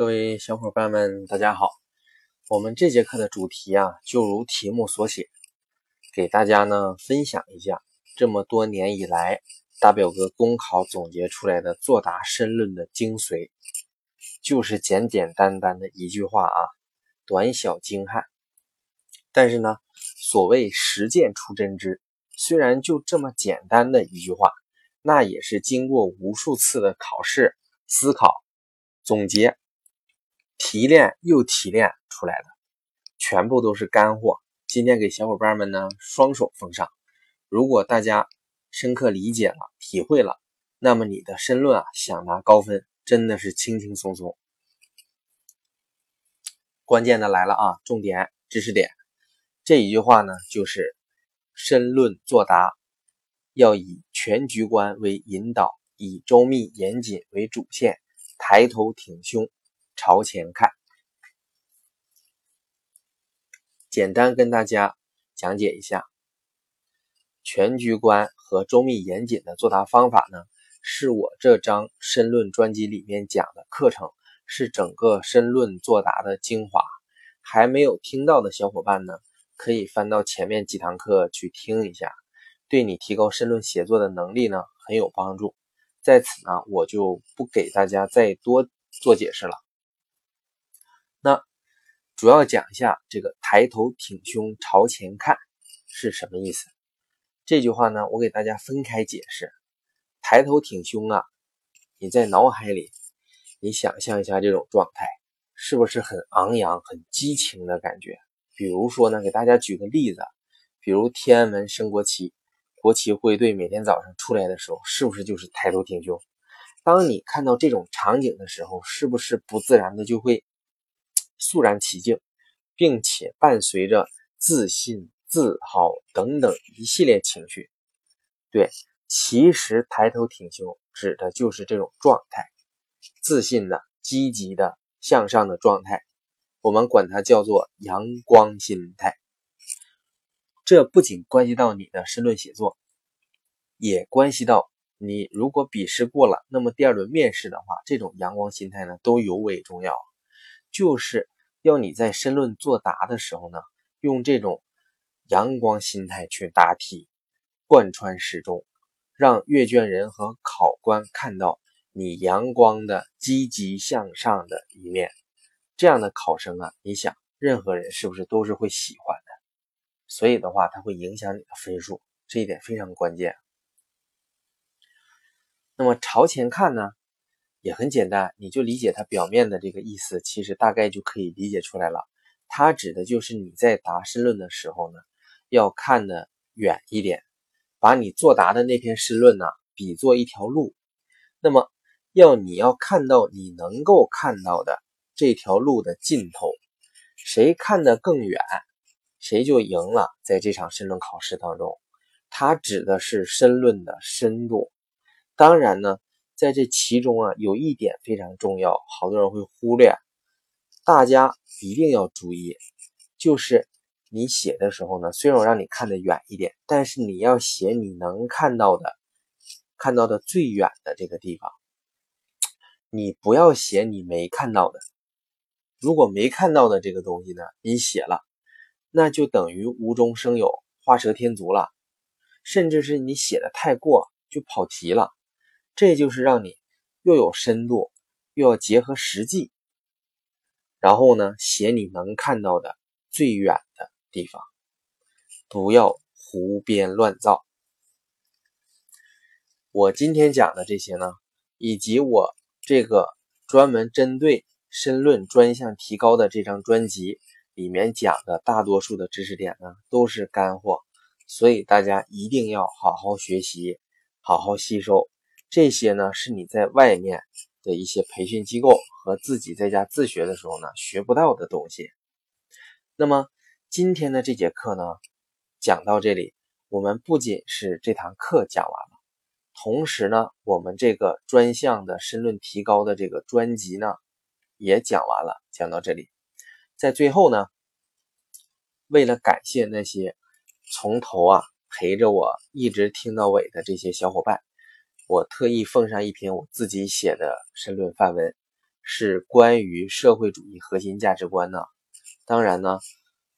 各位小伙伴们，大家好。我们这节课的主题啊，就如题目所写，给大家呢分享一下这么多年以来大表哥公考总结出来的作答申论的精髓，就是简简单单的一句话啊，短小精悍。但是呢，所谓实践出真知，虽然就这么简单的一句话，那也是经过无数次的考试、思考、总结。提炼又提炼出来的，全部都是干货。今天给小伙伴们呢双手奉上。如果大家深刻理解了、体会了，那么你的申论啊想拿高分，真的是轻轻松松。关键的来了啊，重点知识点。这一句话呢，就是申论作答要以全局观为引导，以周密严谨为主线，抬头挺胸。朝前看，简单跟大家讲解一下全局观和周密严谨的作答方法呢，是我这张申论专辑里面讲的课程，是整个申论作答的精华。还没有听到的小伙伴呢，可以翻到前面几堂课去听一下，对你提高申论写作的能力呢很有帮助。在此呢，我就不给大家再多做解释了。那主要讲一下这个“抬头挺胸朝前看”是什么意思？这句话呢，我给大家分开解释。抬头挺胸啊，你在脑海里，你想象一下这种状态，是不是很昂扬、很激情的感觉？比如说呢，给大家举个例子，比如天安门升国旗，国旗护卫队每天早上出来的时候，是不是就是抬头挺胸？当你看到这种场景的时候，是不是不自然的就会？肃然起敬，并且伴随着自信、自豪等等一系列情绪。对，其实抬头挺胸指的就是这种状态，自信的、积极的、向上的状态。我们管它叫做阳光心态。这不仅关系到你的申论写作，也关系到你如果笔试过了，那么第二轮面试的话，这种阳光心态呢都尤为重要。就是要你在申论作答的时候呢，用这种阳光心态去答题，贯穿始终，让阅卷人和考官看到你阳光的积极向上的一面。这样的考生啊，你想，任何人是不是都是会喜欢的？所以的话，它会影响你的分数，这一点非常关键。那么朝前看呢？也很简单，你就理解它表面的这个意思，其实大概就可以理解出来了。它指的就是你在答申论的时候呢，要看的远一点，把你作答的那篇申论呢比作一条路，那么要你要看到你能够看到的这条路的尽头，谁看得更远，谁就赢了。在这场申论考试当中，它指的是申论的深度，当然呢。在这其中啊，有一点非常重要，好多人会忽略，大家一定要注意，就是你写的时候呢，虽然我让你看得远一点，但是你要写你能看到的，看到的最远的这个地方，你不要写你没看到的。如果没看到的这个东西呢，你写了，那就等于无中生有，画蛇添足了，甚至是你写的太过，就跑题了。这就是让你又有深度，又要结合实际，然后呢，写你能看到的最远的地方，不要胡编乱造。我今天讲的这些呢，以及我这个专门针对申论专项提高的这张专辑里面讲的大多数的知识点呢，都是干货，所以大家一定要好好学习，好好吸收。这些呢，是你在外面的一些培训机构和自己在家自学的时候呢学不到的东西。那么今天的这节课呢，讲到这里，我们不仅是这堂课讲完了，同时呢，我们这个专项的申论提高的这个专辑呢，也讲完了。讲到这里，在最后呢，为了感谢那些从头啊陪着我一直听到尾的这些小伙伴。我特意奉上一篇我自己写的申论范文，是关于社会主义核心价值观呢？当然呢，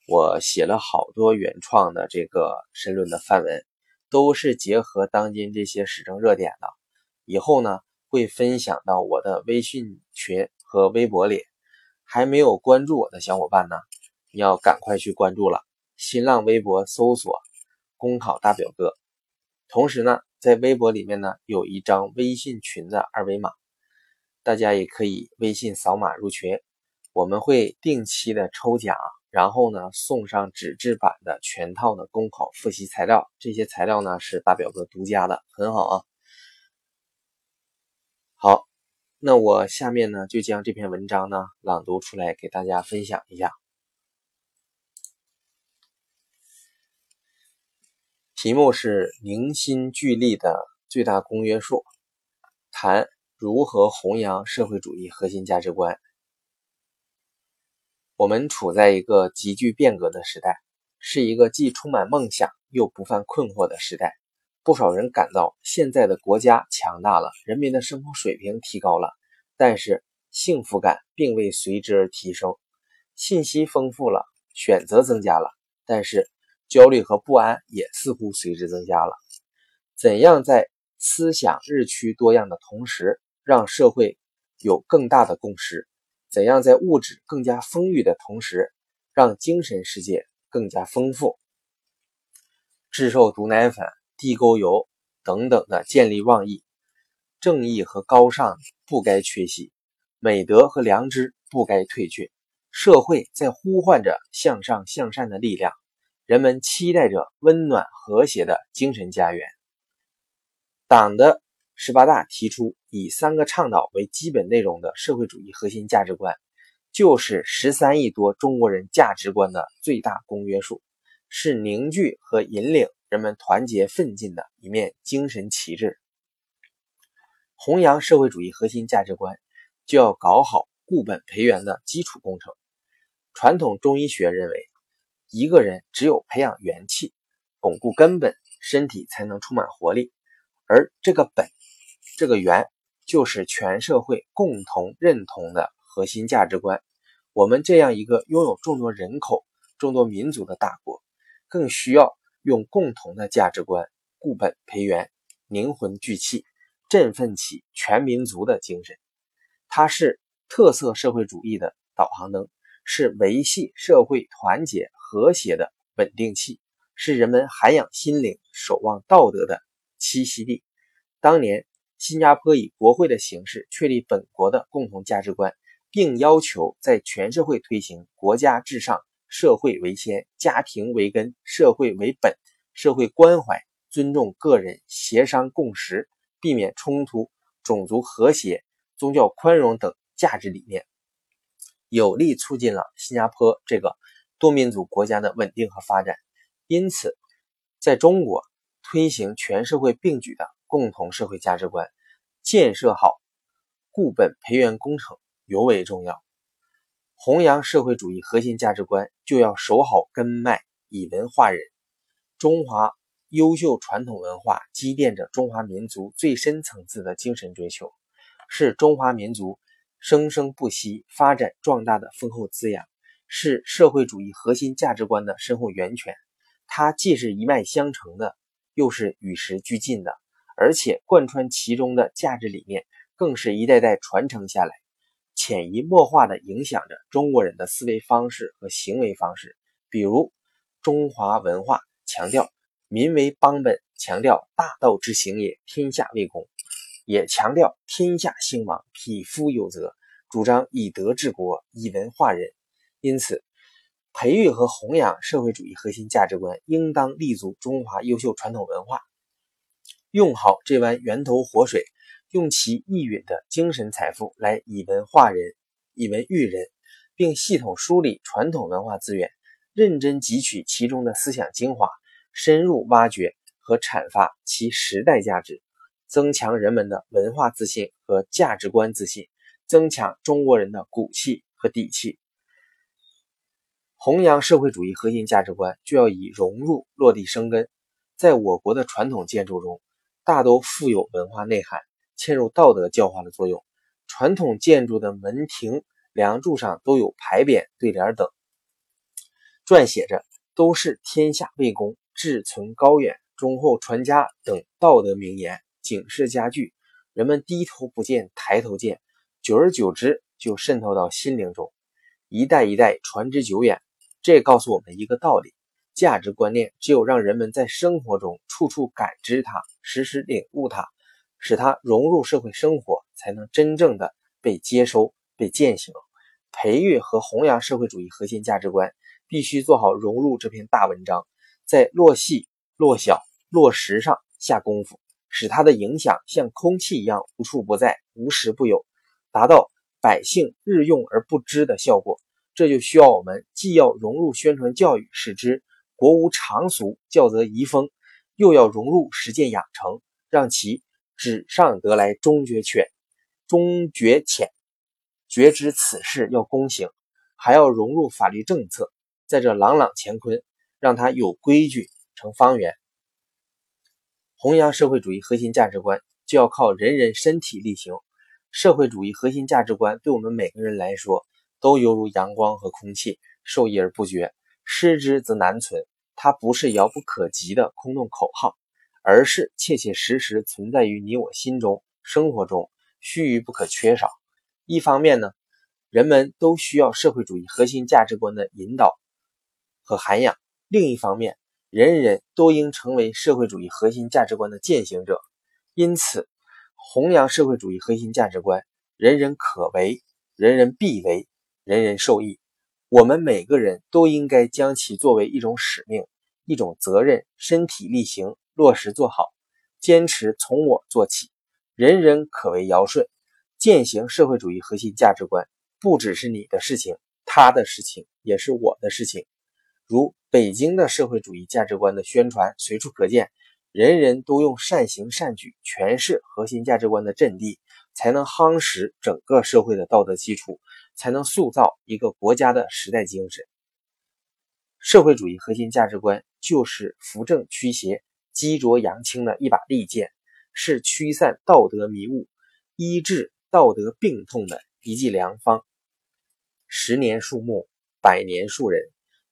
我写了好多原创的这个申论的范文，都是结合当今这些时政热点的。以后呢，会分享到我的微信群和微博里。还没有关注我的小伙伴呢，你要赶快去关注了。新浪微博搜索“公考大表哥”，同时呢，在微博里面呢有一张微信群的二维码，大家也可以微信扫码入群。我们会定期的抽奖，然后呢送上纸质版的全套的公考复习材料。这些材料呢是大表哥独家的，很好啊。好，那我下面呢就将这篇文章呢朗读出来给大家分享一下。题目是“凝心聚力的最大公约数”，谈如何弘扬社会主义核心价值观。我们处在一个急剧变革的时代，是一个既充满梦想又不犯困惑的时代。不少人感到现在的国家强大了，人民的生活水平提高了，但是幸福感并未随之而提升。信息丰富了，选择增加了，但是。焦虑和不安也似乎随之增加了。怎样在思想日趋多样的同时，让社会有更大的共识？怎样在物质更加丰裕的同时，让精神世界更加丰富？制售毒奶粉、地沟油等等的见利忘义，正义和高尚不该缺席，美德和良知不该退却。社会在呼唤着向上向善的力量。人们期待着温暖和谐的精神家园。党的十八大提出以三个倡导为基本内容的社会主义核心价值观，就是十三亿多中国人价值观的最大公约数，是凝聚和引领人们团结奋进的一面精神旗帜。弘扬社会主义核心价值观，就要搞好固本培元的基础工程。传统中医学认为。一个人只有培养元气，巩固根本，身体才能充满活力。而这个本，这个元，就是全社会共同认同的核心价值观。我们这样一个拥有众多人口、众多民族的大国，更需要用共同的价值观固本培元，凝魂聚气，振奋起全民族的精神。它是特色社会主义的导航灯，是维系社会团结。和谐的稳定器，是人们涵养心灵、守望道德的栖息地。当年，新加坡以国会的形式确立本国的共同价值观，并要求在全社会推行国家至上、社会为先、家庭为根、社会为本、社会关怀、尊重个人、协商共识、避免冲突、种族和谐、宗教宽容等价值理念，有力促进了新加坡这个。多民族国家的稳定和发展，因此，在中国推行全社会并举的共同社会价值观，建设好固本培元工程尤为重要。弘扬社会主义核心价值观，就要守好根脉，以文化人。中华优秀传统文化积淀着中华民族最深层次的精神追求，是中华民族生生不息、发展壮大的丰厚滋养。是社会主义核心价值观的深厚源泉，它既是一脉相承的，又是与时俱进的，而且贯穿其中的价值理念，更是一代代传承下来，潜移默化地影响着中国人的思维方式和行为方式。比如，中华文化强调民为邦本，强调大道之行也，天下为公，也强调天下兴亡，匹夫有责，主张以德治国，以文化人。因此，培育和弘扬社会主义核心价值观，应当立足中华优秀传统文化，用好这湾源头活水，用其溢允的精神财富来以文化人、以文育人，并系统梳理传统文化资源，认真汲取其中的思想精华，深入挖掘和阐发其时代价值，增强人们的文化自信和价值观自信，增强中国人的骨气和底气。弘扬社会主义核心价值观，就要以融入落地生根。在我国的传统建筑中，大都富有文化内涵，嵌入道德教化的作用。传统建筑的门庭、梁柱上都有牌匾、对联等，撰写着都是天下为公、志存高远、忠厚传家等道德名言，警示加剧。人们低头不见抬头见，久而久之就渗透到心灵中，一代一代传之久远。这告诉我们一个道理：价值观念只有让人们在生活中处处感知它，时时领悟它，使它融入社会生活，才能真正的被接收、被践行。培育和弘扬社会主义核心价值观，必须做好融入这篇大文章，在落细、落小、落实上下功夫。使它的影响像空气一样无处不在、无时不有，达到百姓日用而不知的效果。这就需要我们既要融入宣传教育，使之国无常俗，教则遗风；又要融入实践养成，让其纸上得来终觉浅，终觉浅，觉知此事要躬行；还要融入法律政策，在这朗朗乾坤，让它有规矩成方圆。弘扬社会主义核心价值观，就要靠人人身体力行。社会主义核心价值观对我们每个人来说，都犹如阳光和空气，受益而不绝。失之则难存。它不是遥不可及的空洞口号，而是切切实实存在于你我心中、生活中，须臾不可缺少。一方面呢，人们都需要社会主义核心价值观的引导和涵养；另一方面，人人都应成为社会主义核心价值观的践行者，因此，弘扬社会主义核心价值观，人人可为，人人必为，人人受益。我们每个人都应该将其作为一种使命、一种责任，身体力行，落实做好，坚持从我做起，人人可为尧舜。践行社会主义核心价值观，不只是你的事情，他的事情，也是我的事情。如北京的社会主义价值观的宣传随处可见，人人都用善行善举诠释核心价值观的阵地，才能夯实整个社会的道德基础，才能塑造一个国家的时代精神。社会主义核心价值观就是扶正驱邪、激浊扬清的一把利剑，是驱散道德迷雾、医治道德病痛的一剂良方。十年树木，百年树人。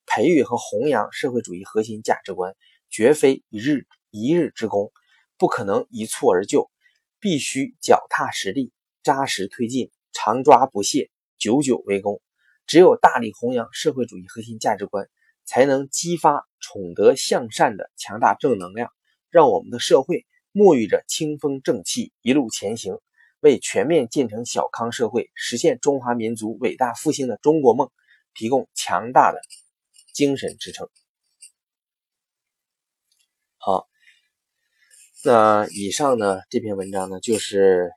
培育和弘扬社会主义核心价值观，绝非一日一日之功，不可能一蹴而就，必须脚踏实地、扎实推进、常抓不懈、久久为功。只有大力弘扬社会主义核心价值观，才能激发崇德向善的强大正能量，让我们的社会沐浴着清风正气，一路前行，为全面建成小康社会、实现中华民族伟大复兴的中国梦提供强大的。精神支撑。好，那以上呢这篇文章呢就是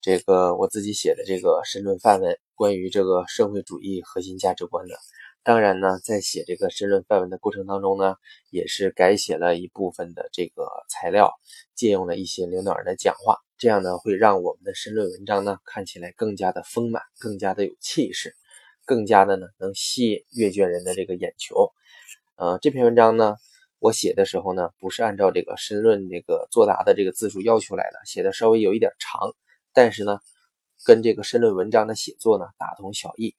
这个我自己写的这个申论范文，关于这个社会主义核心价值观的。当然呢，在写这个申论范文的过程当中呢，也是改写了一部分的这个材料，借用了一些领导人的讲话，这样呢会让我们的申论文章呢看起来更加的丰满，更加的有气势。更加的呢，能吸引阅卷人的这个眼球。呃，这篇文章呢，我写的时候呢，不是按照这个申论这个作答的这个字数要求来的，写的稍微有一点长，但是呢，跟这个申论文章的写作呢大同小异。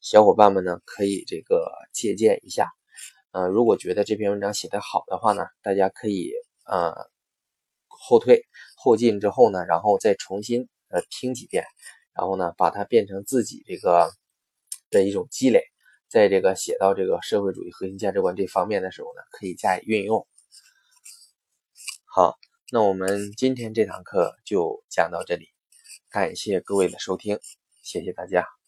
小伙伴们呢可以这个借鉴一下。呃，如果觉得这篇文章写得好的话呢，大家可以呃后退后进之后呢，然后再重新呃听几遍，然后呢把它变成自己这个。的一种积累，在这个写到这个社会主义核心价值观这方面的时候呢，可以加以运用。好，那我们今天这堂课就讲到这里，感谢各位的收听，谢谢大家。